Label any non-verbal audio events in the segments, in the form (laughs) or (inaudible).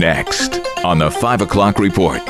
Next on the 5 o'clock report.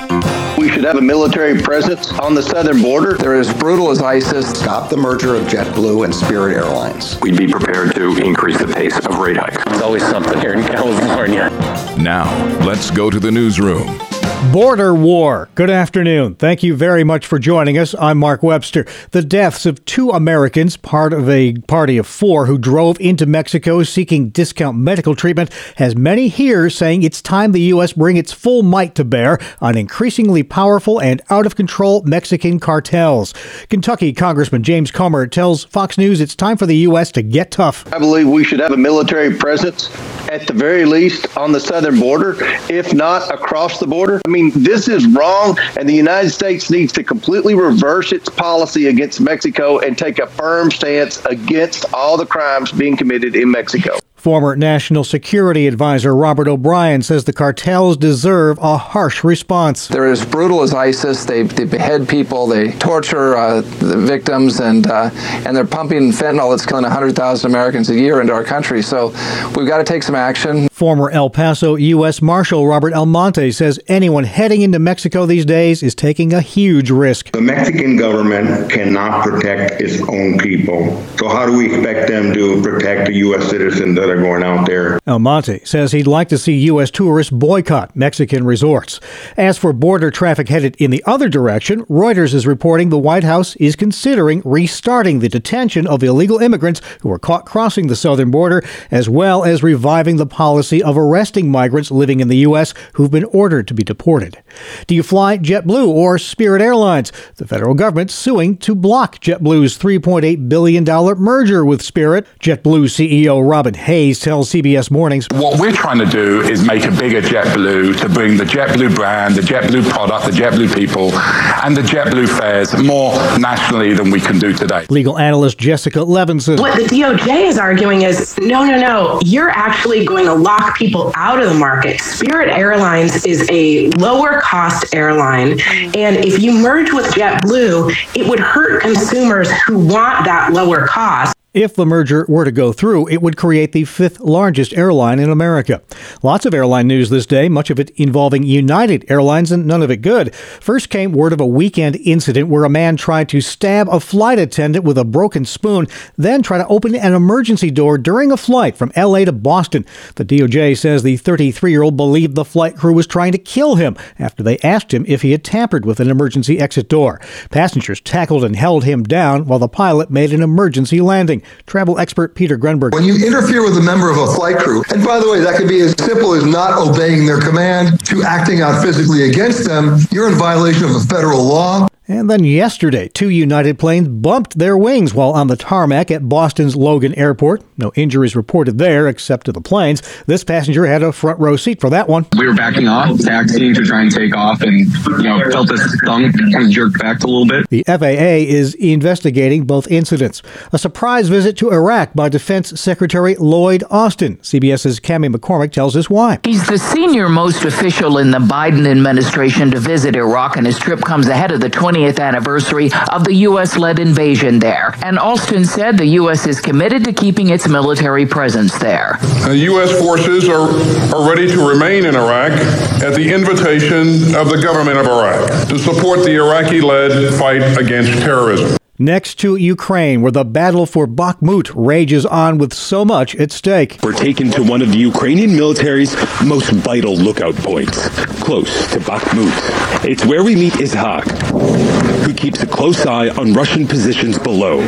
We should have a military presence on the southern border. They're as brutal as ISIS. Stop the merger of JetBlue and Spirit Airlines. We'd be prepared to increase the pace of rate hikes. It's always something here in California. Now, let's go to the newsroom. Border War. Good afternoon. Thank you very much for joining us. I'm Mark Webster. The deaths of two Americans, part of a party of four who drove into Mexico seeking discount medical treatment, has many here saying it's time the U.S. bring its full might to bear on increasingly powerful and out of control Mexican cartels. Kentucky Congressman James Comer tells Fox News it's time for the U.S. to get tough. I believe we should have a military presence at the very least on the southern border, if not across the border. I mean, this is wrong, and the United States needs to completely reverse its policy against Mexico and take a firm stance against all the crimes being committed in Mexico. Former National Security Advisor Robert O'Brien says the cartels deserve a harsh response. They're as brutal as ISIS. They, they behead people, they torture uh, the victims, and uh, and they're pumping fentanyl that's killing 100,000 Americans a year into our country. So we've got to take some action. Former El Paso U.S. Marshal Robert Almonte says anyone heading into Mexico these days is taking a huge risk. The Mexican government cannot protect its own people. So how do we expect them to protect a U.S. citizen that are going out there? Almonte says he'd like to see U.S. tourists boycott Mexican resorts. As for border traffic headed in the other direction, Reuters is reporting the White House is considering restarting the detention of illegal immigrants who were caught crossing the southern border, as well as reviving the policy of arresting migrants living in the U.S. who've been ordered to be deported. Do you fly JetBlue or Spirit Airlines? The federal government suing to block JetBlue's $3.8 billion merger with Spirit. JetBlue CEO Robin Hayes tells CBS Mornings What we're trying to do is make a bigger JetBlue to bring the JetBlue brand, the JetBlue product, the JetBlue people, and the JetBlue fares more nationally than we can do today. Legal analyst Jessica Levinson. What the DOJ is arguing is no, no, no. You're actually going to lock people out of the market. Spirit Airlines is a lower cost airline. And if you merge with JetBlue, it would hurt consumers who want that lower cost. If the merger were to go through, it would create the fifth largest airline in America. Lots of airline news this day, much of it involving United Airlines and none of it good. First came word of a weekend incident where a man tried to stab a flight attendant with a broken spoon, then try to open an emergency door during a flight from LA to Boston. The DOJ says the 33 year old believed the flight crew was trying to kill him after they asked him if he had tampered with an emergency exit door. Passengers tackled and held him down while the pilot made an emergency landing. Travel expert Peter Greenberg. When you interfere with a member of a flight crew, and by the way, that could be as simple as not obeying their command to acting out physically against them, you're in violation of a federal law. And then yesterday, two United planes bumped their wings while on the tarmac at Boston's Logan Airport. No injuries reported there except to the planes. This passenger had a front row seat for that one. We were backing off, taxiing to try and take off, and you know felt this thumb kind of jerked back a little bit. The FAA is investigating both incidents. A surprise visit to Iraq by Defense Secretary Lloyd Austin. CBS's Cami McCormick tells us why. He's the senior most official in the Biden administration to visit Iraq, and his trip comes ahead of the 20 20th anniversary of the U.S. led invasion there. And Austin said the U.S. is committed to keeping its military presence there. The U.S. forces are, are ready to remain in Iraq at the invitation of the government of Iraq to support the Iraqi led fight against terrorism. Next to Ukraine, where the battle for Bakhmut rages on with so much at stake. We're taken to one of the Ukrainian military's most vital lookout points, close to Bakhmut. It's where we meet Izhak, who keeps a close eye on Russian positions below.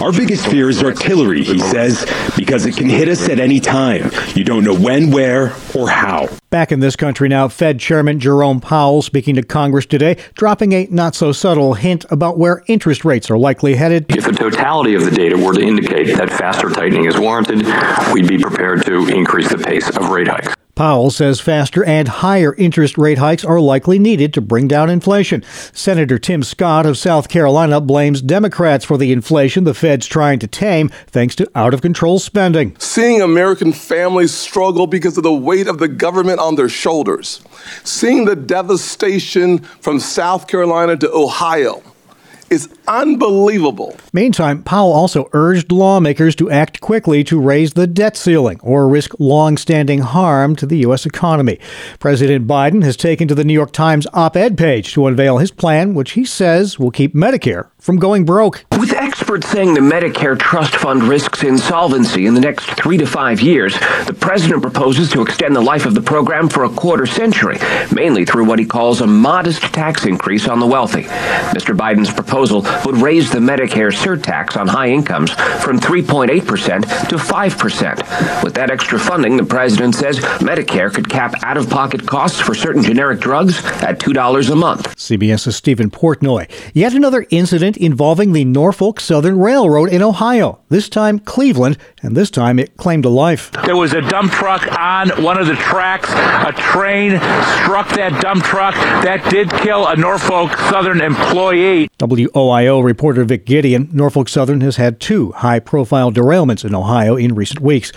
Our biggest fear is artillery, he says, because it can hit us at any time. You don't know when, where, or how. Back in this country now, Fed Chairman Jerome Powell speaking to Congress today, dropping a not so subtle hint about where interest rates are likely headed. If the totality of the data were to indicate that faster tightening is warranted, we'd be prepared to increase the pace of rate hikes. Powell says faster and higher interest rate hikes are likely needed to bring down inflation. Senator Tim Scott of South Carolina blames Democrats for the inflation the Fed's trying to tame thanks to out of control spending. Seeing American families struggle because of the weight of the government on their shoulders, seeing the devastation from South Carolina to Ohio is unbelievable. Meantime, Powell also urged lawmakers to act quickly to raise the debt ceiling or risk long-standing harm to the U.S. economy. President Biden has taken to the New York Times op-ed page to unveil his plan, which he says will keep Medicare from going broke. With experts saying the Medicare trust fund risks insolvency in the next three to five years, the president proposes to extend the life of the program for a quarter century, mainly through what he calls a modest tax increase on the wealthy. Mr. Biden's proposal would raise the Medicare surtax on high incomes from 3.8% to 5%. With that extra funding, the president says Medicare could cap out of pocket costs for certain generic drugs at $2 a month. CBS's Steven Portnoy. Yet another incident involving the Norfolk Southern Railroad in Ohio, this time Cleveland, and this time it claimed a life. There was a dump truck on one of the tracks. A train struck that dump truck. That did kill a Norfolk Southern employee. WOIO reporter Vic Gideon. Norfolk Southern has had two high profile derailments in Ohio in recent weeks.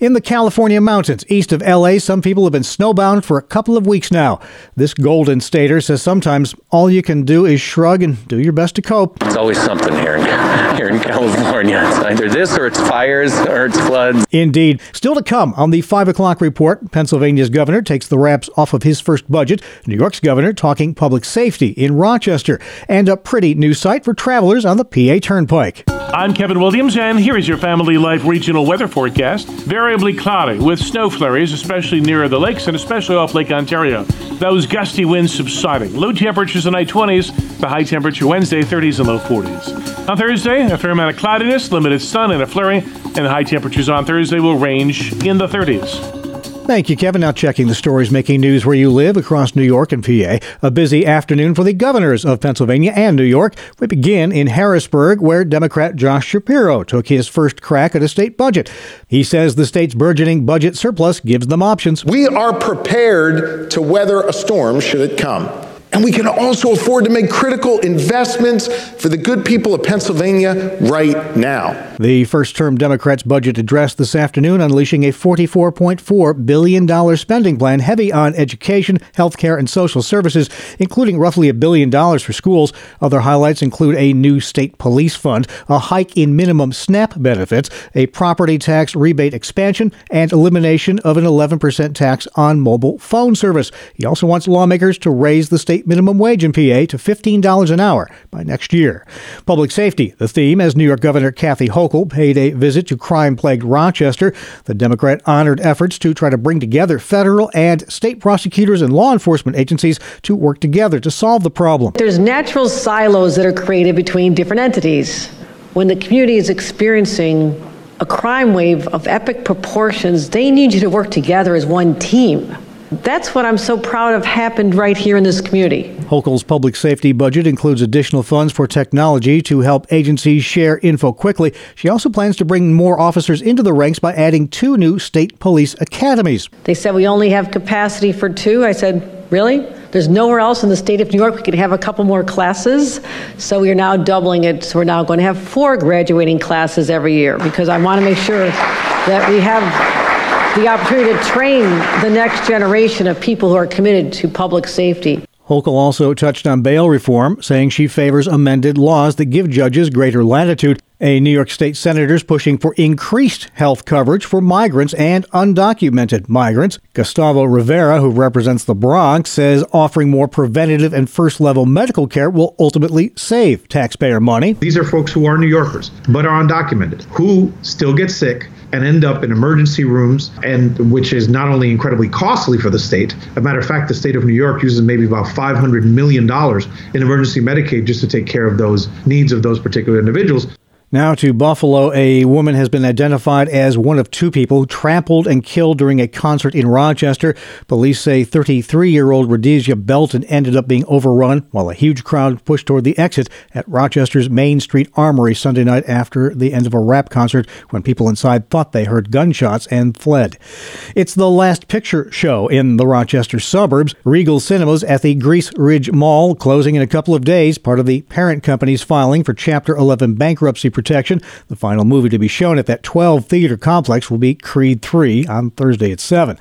In the California mountains east of LA, some people have been snowbound for a couple of weeks now. This Golden Stater says sometimes all you can do is shrug and do your best to cope. It's always something here in, (laughs) here in California. It's either this or it's fires or it's floods. Indeed. Still to come on the 5 o'clock report, Pennsylvania's governor takes the wraps off of his first budget. New York's governor talking public safety in Rochester. And a pretty new site for travelers on the PA Turnpike. I'm Kevin Williams, and here is your Family Life regional weather forecast. Variably cloudy with snow flurries, especially near the lakes and especially off Lake Ontario. Those gusty winds subsiding. Low temperatures in tonight 20s, the high temperature Wednesday 30s and low 40s. On Thursday, a fair amount of cloudiness, limited sun, and a flurry, and the high temperatures on Thursday will range in the 30s. Thank you, Kevin. Now checking the stories making news where you live across New York and PA. A busy afternoon for the governors of Pennsylvania and New York. We begin in Harrisburg, where Democrat Josh Shapiro took his first crack at a state budget. He says the state's burgeoning budget surplus gives them options. We are prepared to weather a storm should it come. And we can also afford to make critical investments for the good people of Pennsylvania right now. The first term Democrats' budget address this afternoon unleashing a $44.4 billion spending plan heavy on education, health care, and social services, including roughly a billion dollars for schools. Other highlights include a new state police fund, a hike in minimum SNAP benefits, a property tax rebate expansion, and elimination of an 11% tax on mobile phone service. He also wants lawmakers to raise the state minimum wage in PA to $15 an hour by next year. Public safety, the theme, as New York Governor Kathy Hochul paid a visit to crime plagued Rochester. The Democrat honored efforts to try to bring together federal and state prosecutors and law enforcement agencies to work together to solve the problem. There's natural silos that are created between different entities. When the community is experiencing a crime wave of epic proportions, they need you to work together as one team. That's what I'm so proud of happened right here in this community. Hochul's public safety budget includes additional funds for technology to help agencies share info quickly. She also plans to bring more officers into the ranks by adding two new state police academies. They said we only have capacity for two. I said, really? There's nowhere else in the state of New York we could have a couple more classes. So we are now doubling it. So we're now going to have four graduating classes every year because I want to make sure that we have the opportunity to train the next generation of people who are committed to public safety. Hochul also touched on bail reform, saying she favors amended laws that give judges greater latitude. A New York State senator is pushing for increased health coverage for migrants and undocumented migrants. Gustavo Rivera, who represents the Bronx, says offering more preventative and first level medical care will ultimately save taxpayer money. These are folks who are New Yorkers, but are undocumented, who still get sick and end up in emergency rooms, and which is not only incredibly costly for the state. As a matter of fact, the state of New York uses maybe about 500 million dollars in emergency Medicaid just to take care of those needs of those particular individuals. Now to Buffalo, a woman has been identified as one of two people trampled and killed during a concert in Rochester. Police say 33 year old Rhondesia Belton ended up being overrun while a huge crowd pushed toward the exit at Rochester's Main Street Armory Sunday night after the end of a rap concert when people inside thought they heard gunshots and fled. It's the last picture show in the Rochester suburbs. Regal Cinemas at the Greece Ridge Mall closing in a couple of days, part of the parent company's filing for Chapter 11 bankruptcy protection. The final movie to be shown at that 12 theater complex will be Creed 3 on Thursday at 7.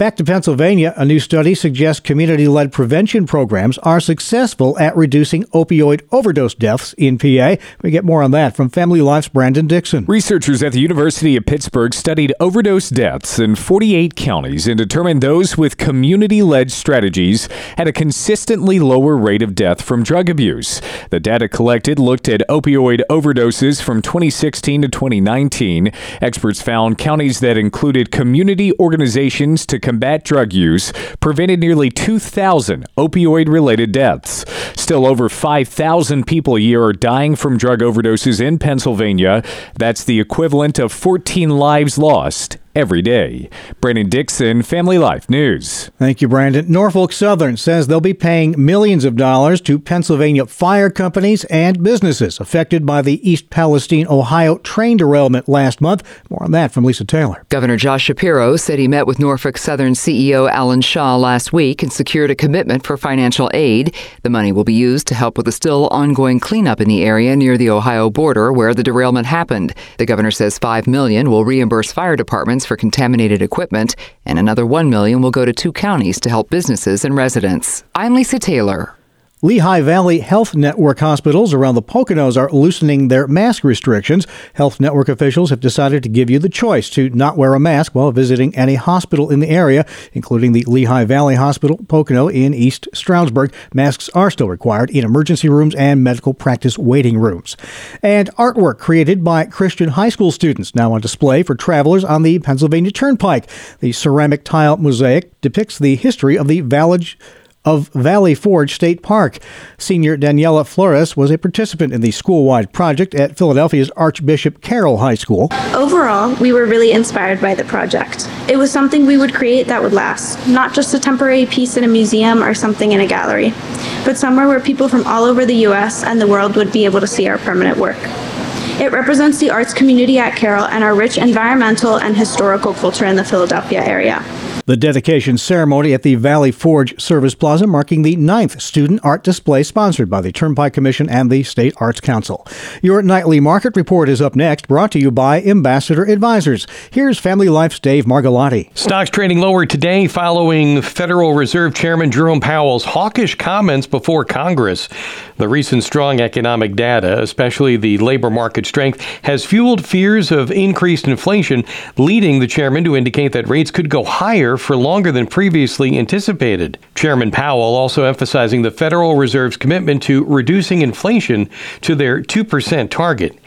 Back to Pennsylvania, a new study suggests community led prevention programs are successful at reducing opioid overdose deaths in PA. We get more on that from Family Life's Brandon Dixon. Researchers at the University of Pittsburgh studied overdose deaths in 48 counties and determined those with community led strategies had a consistently lower rate of death from drug abuse. The data collected looked at opioid overdoses from 2016 to 2019. Experts found counties that included community organizations to combat drug use prevented nearly 2,000 opioid related deaths. Still, over 5,000 people a year are dying from drug overdoses in Pennsylvania. That's the equivalent of 14 lives lost every day. Brandon Dixon, Family Life News. Thank you, Brandon. Norfolk Southern says they'll be paying millions of dollars to Pennsylvania fire companies and businesses affected by the East Palestine, Ohio train derailment last month. More on that from Lisa Taylor. Governor Josh Shapiro said he met with Norfolk Southern CEO Alan Shaw last week and secured a commitment for financial aid. The money will be used to help with the still ongoing cleanup in the area near the Ohio border where the derailment happened. The governor says 5 million will reimburse fire departments for contaminated equipment, and another 1 million will go to two counties to help businesses and residents. I'm Lisa Taylor. Lehigh Valley Health Network hospitals around the Poconos are loosening their mask restrictions. Health Network officials have decided to give you the choice to not wear a mask while visiting any hospital in the area, including the Lehigh Valley Hospital Pocono in East Stroudsburg. Masks are still required in emergency rooms and medical practice waiting rooms. And artwork created by Christian high school students now on display for travelers on the Pennsylvania Turnpike. The ceramic tile mosaic depicts the history of the Valley of Valley Forge State Park. Senior Daniela Flores was a participant in the school-wide project at Philadelphia's Archbishop Carroll High School. Overall, we were really inspired by the project. It was something we would create that would last, not just a temporary piece in a museum or something in a gallery, but somewhere where people from all over the U.S. and the world would be able to see our permanent work. It represents the arts community at Carroll and our rich environmental and historical culture in the Philadelphia area. The dedication ceremony at the Valley Forge Service Plaza marking the ninth student art display sponsored by the Turnpike Commission and the State Arts Council. Your nightly market report is up next, brought to you by Ambassador Advisors. Here's Family Life's Dave Margolotti. Stocks trading lower today following Federal Reserve Chairman Jerome Powell's hawkish comments before Congress. The recent strong economic data, especially the labor market strength, has fueled fears of increased inflation, leading the chairman to indicate that rates could go higher for longer than previously anticipated. Chairman Powell also emphasizing the Federal Reserve's commitment to reducing inflation to their 2% target.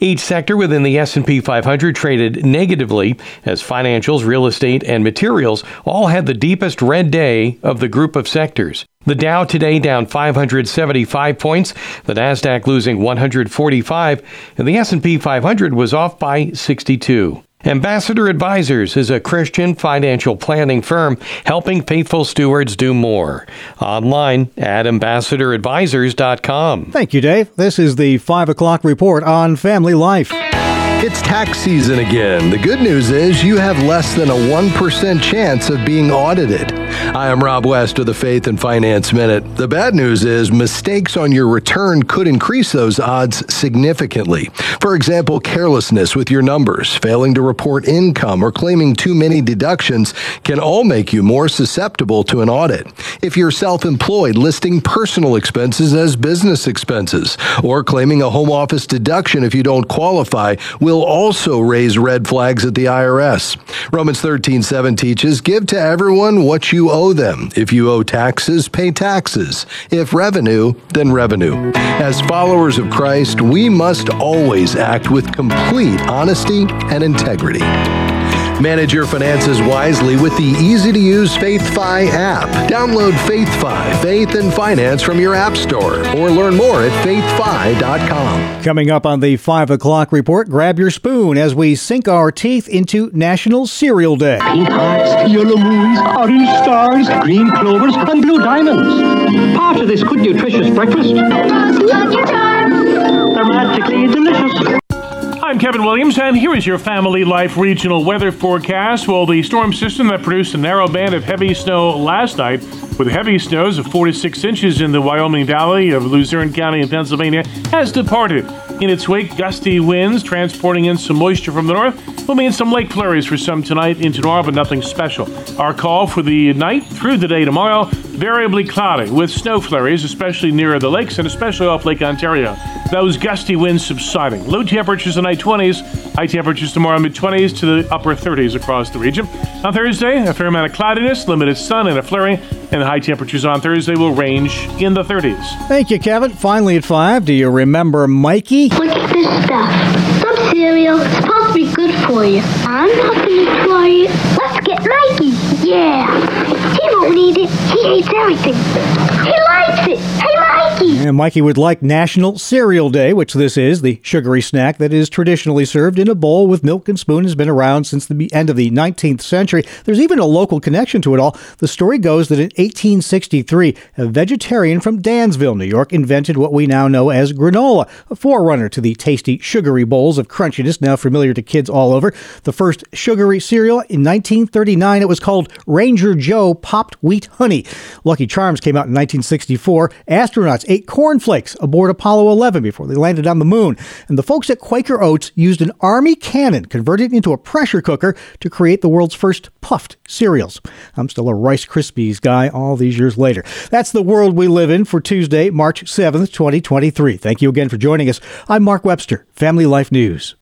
Each sector within the S&P 500 traded negatively as financials, real estate, and materials all had the deepest red day of the group of sectors. The Dow today down 575 points, the Nasdaq losing 145, and the S&P 500 was off by 62. Ambassador Advisors is a Christian financial planning firm helping faithful stewards do more. Online at ambassadoradvisors.com. Thank you, Dave. This is the 5 o'clock report on family life. It's tax season again. The good news is you have less than a 1% chance of being audited. I am Rob West of the Faith and Finance Minute. The bad news is mistakes on your return could increase those odds significantly. For example, carelessness with your numbers, failing to report income, or claiming too many deductions can all make you more susceptible to an audit. If you're self employed, listing personal expenses as business expenses, or claiming a home office deduction if you don't qualify will also raise red flags at the IRS. Romans 13:7 teaches, "Give to everyone what you owe them. If you owe taxes, pay taxes. If revenue, then revenue." As followers of Christ, we must always act with complete honesty and integrity. Manage your finances wisely with the easy to use FaithFi app. Download FaithFi, Faith and Finance from your App Store, or learn more at faithfi.com. Coming up on the 5 o'clock report, grab your spoon as we sink our teeth into National Cereal Day. Pink hearts, yellow moons, orange stars, green clovers, and blue diamonds. Part of this good nutritious breakfast. Dramatically delicious. I'm Kevin Williams, and here is your Family Life regional weather forecast. Well, the storm system that produced a narrow band of heavy snow last night, with heavy snows of 4 to 6 inches in the Wyoming Valley of Luzerne County in Pennsylvania, has departed. In its wake, gusty winds transporting in some moisture from the north will mean some lake flurries for some tonight into tomorrow, but nothing special. Our call for the night through the day tomorrow, variably cloudy with snow flurries, especially near the lakes and especially off Lake Ontario. Those gusty winds subsiding. Low temperatures in tonight 20s, high temperatures tomorrow mid 20s to the upper 30s across the region. On Thursday, a fair amount of cloudiness, limited sun and a flurry, and the high temperatures on Thursday will range in the 30s. Thank you, Kevin. Finally at 5, do you remember Mikey? Look at this stuff. Some cereal is supposed to be good for you. I'm not going to try it. Let's get Mikey. Yeah. He won't eat it. He hates everything. He likes it. Hey, Mikey. And Mikey would like National Cereal Day, which this is. The sugary snack that is traditionally served in a bowl with milk and spoon has been around since the end of the 19th century. There's even a local connection to it all. The story goes that in 1863, a vegetarian from Dansville, New York, invented what we now know as granola, a forerunner to the tasty sugary bowls of crunchiness now familiar to kids all over. The first sugary cereal in 1939, it was called Ranger Joe Popped Wheat Honey. Lucky Charms came out in 1964. Astronauts ate cornflakes aboard Apollo 11 before they landed on the moon. And the folks at Quaker Oats used an army cannon converted into a pressure cooker to create the world's first puffed cereals. I'm still a Rice Krispies guy all these years later. That's the world we live in for Tuesday, March 7th, 2023. Thank you again for joining us. I'm Mark Webster, Family Life News.